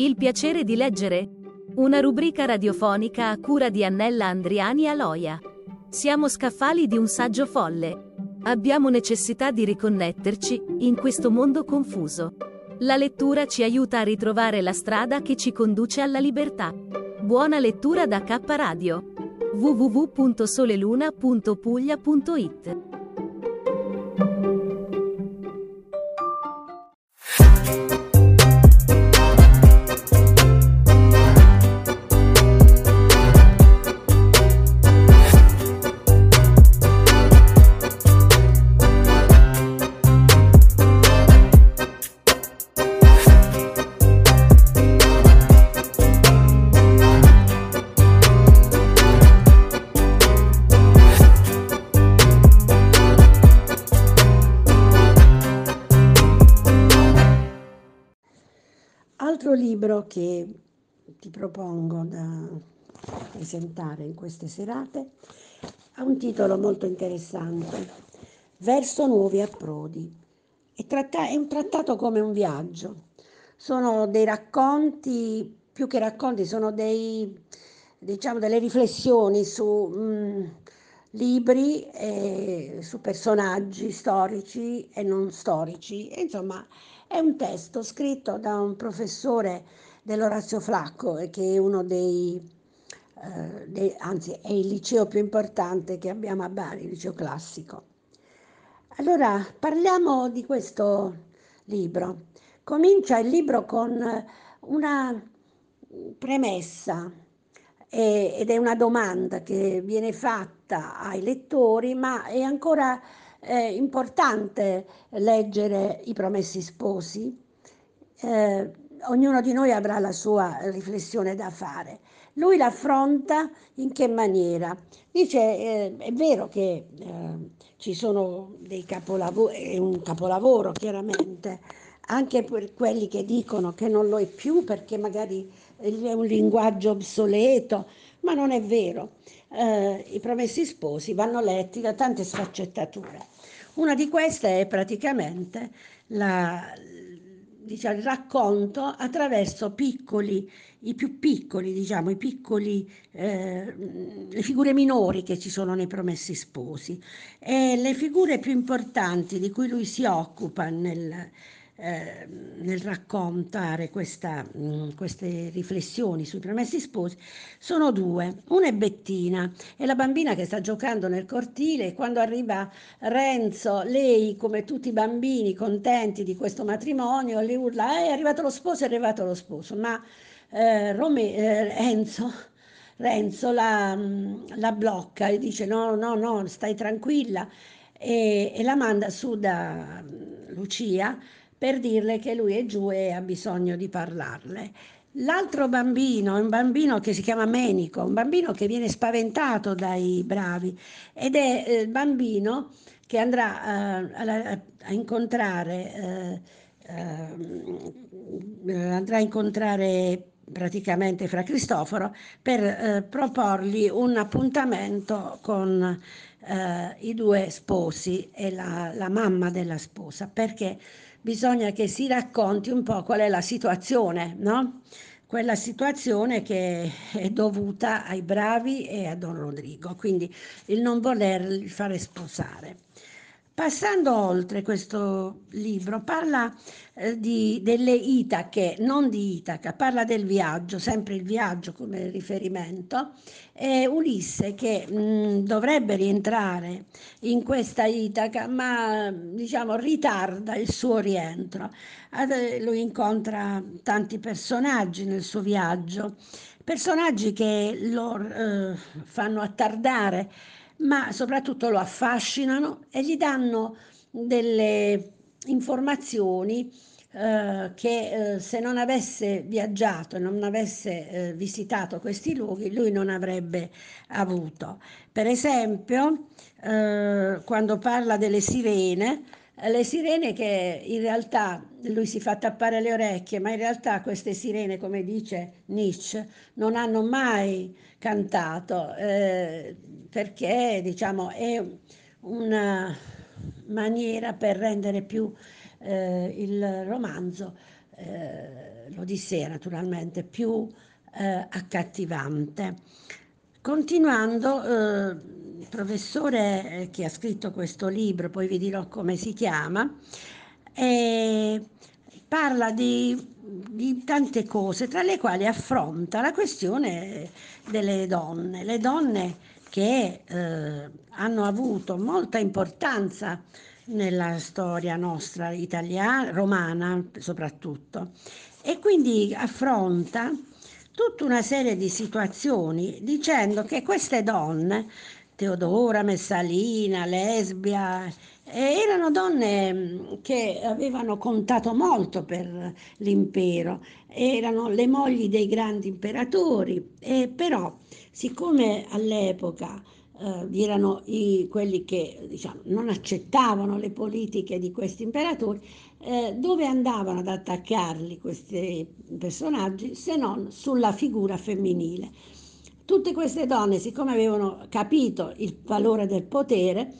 Il piacere di leggere? Una rubrica radiofonica a cura di Annella Andriani Aloia. Siamo scaffali di un saggio folle. Abbiamo necessità di riconnetterci in questo mondo confuso. La lettura ci aiuta a ritrovare la strada che ci conduce alla libertà. Buona lettura da K Radio. www.soleluna.puglia.it Altro libro che ti propongo da presentare in queste serate ha un titolo molto interessante, Verso nuovi approdi. È, tratta- è un trattato come un viaggio. Sono dei racconti, più che racconti, sono dei, diciamo, delle riflessioni su mh, libri, e su personaggi storici e non storici. E, insomma, è un testo scritto da un professore dell'Orazio Flacco, che è uno dei, eh, dei, anzi è il liceo più importante che abbiamo a Bari, il liceo classico. Allora, parliamo di questo libro. Comincia il libro con una premessa ed è una domanda che viene fatta ai lettori, ma è ancora è importante leggere i promessi sposi. Eh, ognuno di noi avrà la sua riflessione da fare. Lui l'affronta in che maniera? Dice, eh, è vero che eh, ci sono dei capolavori, è un capolavoro chiaramente, anche per quelli che dicono che non lo è più perché magari è un linguaggio obsoleto, ma non è vero. Eh, I promessi sposi vanno letti da tante sfaccettature. Una di queste è praticamente la, diciamo, il racconto attraverso piccoli, i più piccoli, diciamo, i piccoli, eh, le figure minori che ci sono nei promessi sposi e le figure più importanti di cui lui si occupa nel, eh, nel raccontare questa, mh, mm, queste riflessioni sui promessi sposi sono due. Una è Bettina, è la bambina che sta giocando nel cortile e quando arriva Renzo, lei come tutti i bambini contenti di questo matrimonio, le urla è arrivato lo sposo, è arrivato lo sposo, ma eh, Rome, eh, Enzo... Renzo la, mm, la, blocca e dice no, no, no, stai tranquilla e, e la manda su da mm, Lucia per dirle che lui è giù e ha bisogno di parlarle. L'altro bambino è un bambino che si chiama Menico, un bambino che viene spaventato dai bravi ed è eh, il bambino che andrà uh, a, a, incontrare, uh, uh, andrà a incontrare praticamente fra Cristoforo per proporgli un appuntamento con i due sposi e la, la mamma della sposa perché bisogna che si racconti un po' qual è la situazione, no? Quella situazione che è dovuta ai bravi e a Don Rodrigo, quindi il non volerli fare sposare. Passando oltre questo libro, parla eh, di, delle Itache, non di Itaca, parla del viaggio, sempre il viaggio come riferimento, e Ulisse che mh, mm, dovrebbe rientrare in questa Itaca, ma diciamo ritarda il suo rientro. Ad, lui incontra tanti personaggi nel suo viaggio, personaggi che lo eh, fanno attardare ma soprattutto lo affascinano e gli danno delle informazioni eh, che eh, se non avesse viaggiato e non avesse eh, visitato questi luoghi lui non avrebbe avuto. Per esempio, eh, quando parla delle sirene, le sirene che in realtà lui si fa tappare le orecchie, ma in realtà queste sirene, come dice Nietzsche, non hanno mai cantato eh, perché diciamo è una maniera per rendere più eh, il romanzo eh, l'Odissea naturalmente più eh, accattivante. Continuando, eh, il professore eh, che ha scritto questo libro, poi vi dirò come si chiama, eh, parla di, di, tante cose, tra le quali affronta la questione delle donne, le donne che eh, hanno avuto molta importanza nella storia nostra italiana, romana soprattutto, e quindi affronta tutta una serie di situazioni dicendo che queste donne, Teodora, Messalina, Lesbia, erano donne mm, che avevano contato molto per l'impero, erano le mogli dei grandi imperatori, e però siccome all'epoca eh, erano i, quelli che diciamo, non accettavano le politiche di questi imperatori, eh, dove andavano ad attaccarli questi personaggi se non sulla figura femminile. Tutte queste donne, siccome avevano capito il valore del potere,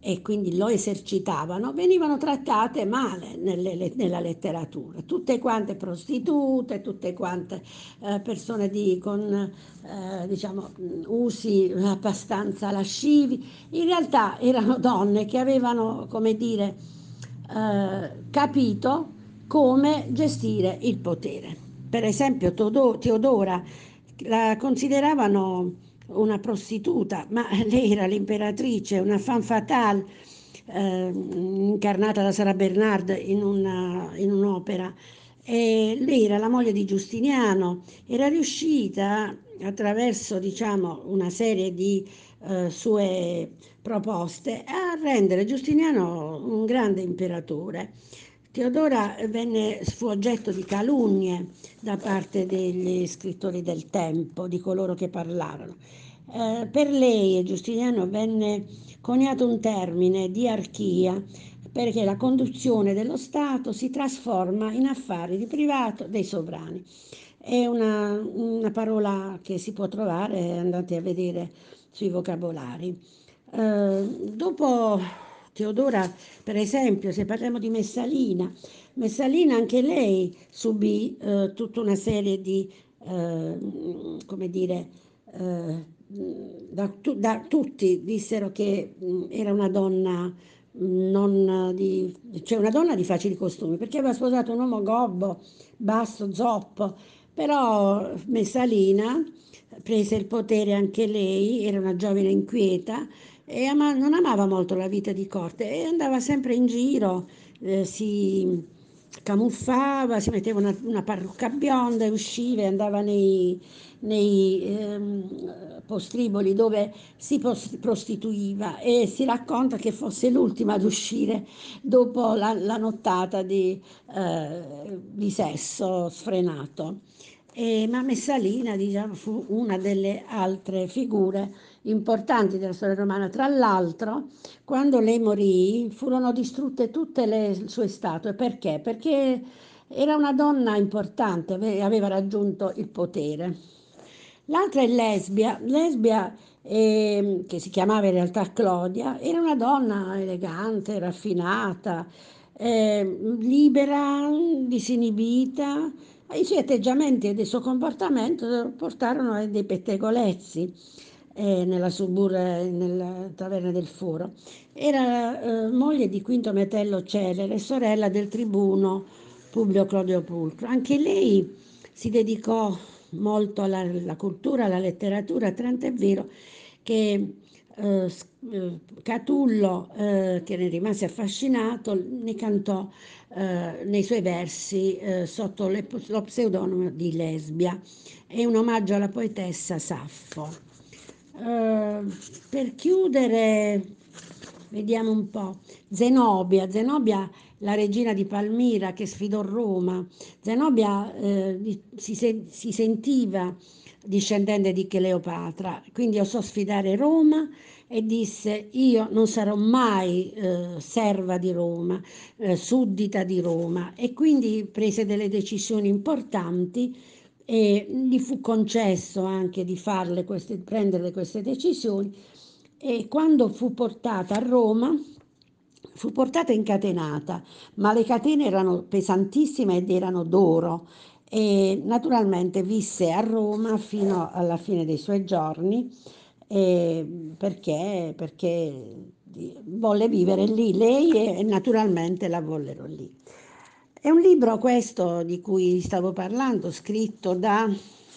e quindi lo esercitavano, venivano trattate male nelle, nella letteratura, tutte quante prostitute, tutte quante eh, persone di, con eh, diciamo, usi abbastanza lascivi, in realtà erano donne che avevano, come dire, eh, capito come gestire il potere. Per esempio Teodora la consideravano una prostituta, ma lei era l'imperatrice, una femme fatale, eh, incarnata da Sara Bernard in, una, in un'opera. E lei era la moglie di Giustiniano, era riuscita attraverso diciamo, una serie di eh, sue proposte a rendere Giustiniano un grande imperatore. Teodora venne, fu oggetto di calunnie da parte degli scrittori del tempo, di coloro che parlarono. Eh, per lei, Giustiniano, venne coniato un termine di archia perché la conduzione dello Stato si trasforma in affari di privato dei sovrani. È una, una parola che si può trovare, andate a vedere sui vocabolari. Eh, dopo Teodora, per esempio, se parliamo di Messalina, Messalina anche lei subì eh, tutta una serie di, eh, come dire, eh, da, da, tutti dissero che mh, era una donna non di, cioè una donna di facili costumi, perché aveva sposato un uomo gobbo, basso, zoppo, però Messalina prese il potere anche lei, era una giovane inquieta e ama, non amava molto la vita di corte e andava sempre in giro, eh, si camuffava, si metteva una, una parrucca bionda e usciva e andava nei, nei ehm, postriboli dove si prostituiva e si racconta che fosse l'ultima ad uscire dopo la, la nottata di, eh, di sesso sfrenato. E, ma Messalina diciamo, fu una delle altre figure importanti della storia romana. Tra l'altro, quando lei morì, furono distrutte tutte le sue statue. Perché? Perché era una donna importante, aveva raggiunto il potere. L'altra è Lesbia. Lesbia, eh, che si chiamava in realtà Clodia, era una donna elegante, raffinata, eh, libera, disinibita i suoi atteggiamenti e il suo comportamento portarono a dei pettegolezzi eh, nella suburra, nella taverna del Foro. Era eh, moglie di Quinto Metello Celere, sorella del tribuno Publio Claudio Pulcro. Anche lei si dedicò molto alla, alla cultura, alla letteratura, tant'è vero che eh, eh, Catullo, eh, che ne rimase affascinato, ne cantò eh, nei suoi versi eh, sotto le, lo pseudonimo di Lesbia. È un omaggio alla poetessa Saffo. Eh, per chiudere, vediamo un po', Zenobia, Zenobia la regina di Palmira che sfidò Roma. Zenobia si, si sentiva discendente di Cleopatra, quindi osò sfidare Roma e disse io non sarò mai eh, serva di Roma, eh, suddita di Roma. E quindi prese delle decisioni importanti e gli fu concesso anche di farle queste, prendere queste decisioni. E quando fu portata a Roma fu portata incatenata, ma le catene erano pesantissime ed erano d'oro e naturalmente visse a Roma fino alla fine dei suoi giorni perché, perché volle vivere lì lei e naturalmente la vollero lì. È un libro questo di cui stavo parlando, scritto da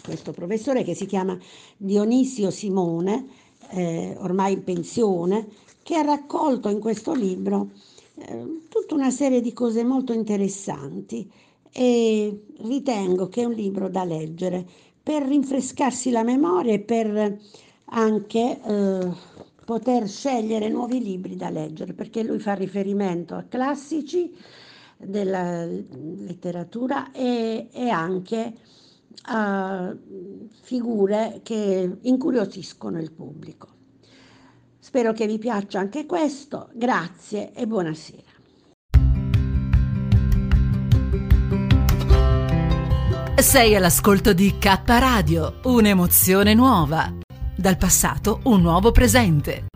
questo professore che si chiama Dionisio Simone, eh, ormai in pensione, che ha raccolto in questo libro eh, tutta una serie di cose molto interessanti e ritengo che è un libro da leggere per rinfrescarsi la memoria e per anche eh, poter scegliere nuovi libri da leggere, perché lui fa riferimento a classici della letteratura e, e anche a figure che incuriosiscono il pubblico. Spero che vi piaccia anche questo, grazie e buonasera. Sei all'ascolto di K Radio, un'emozione nuova. Dal passato un nuovo presente.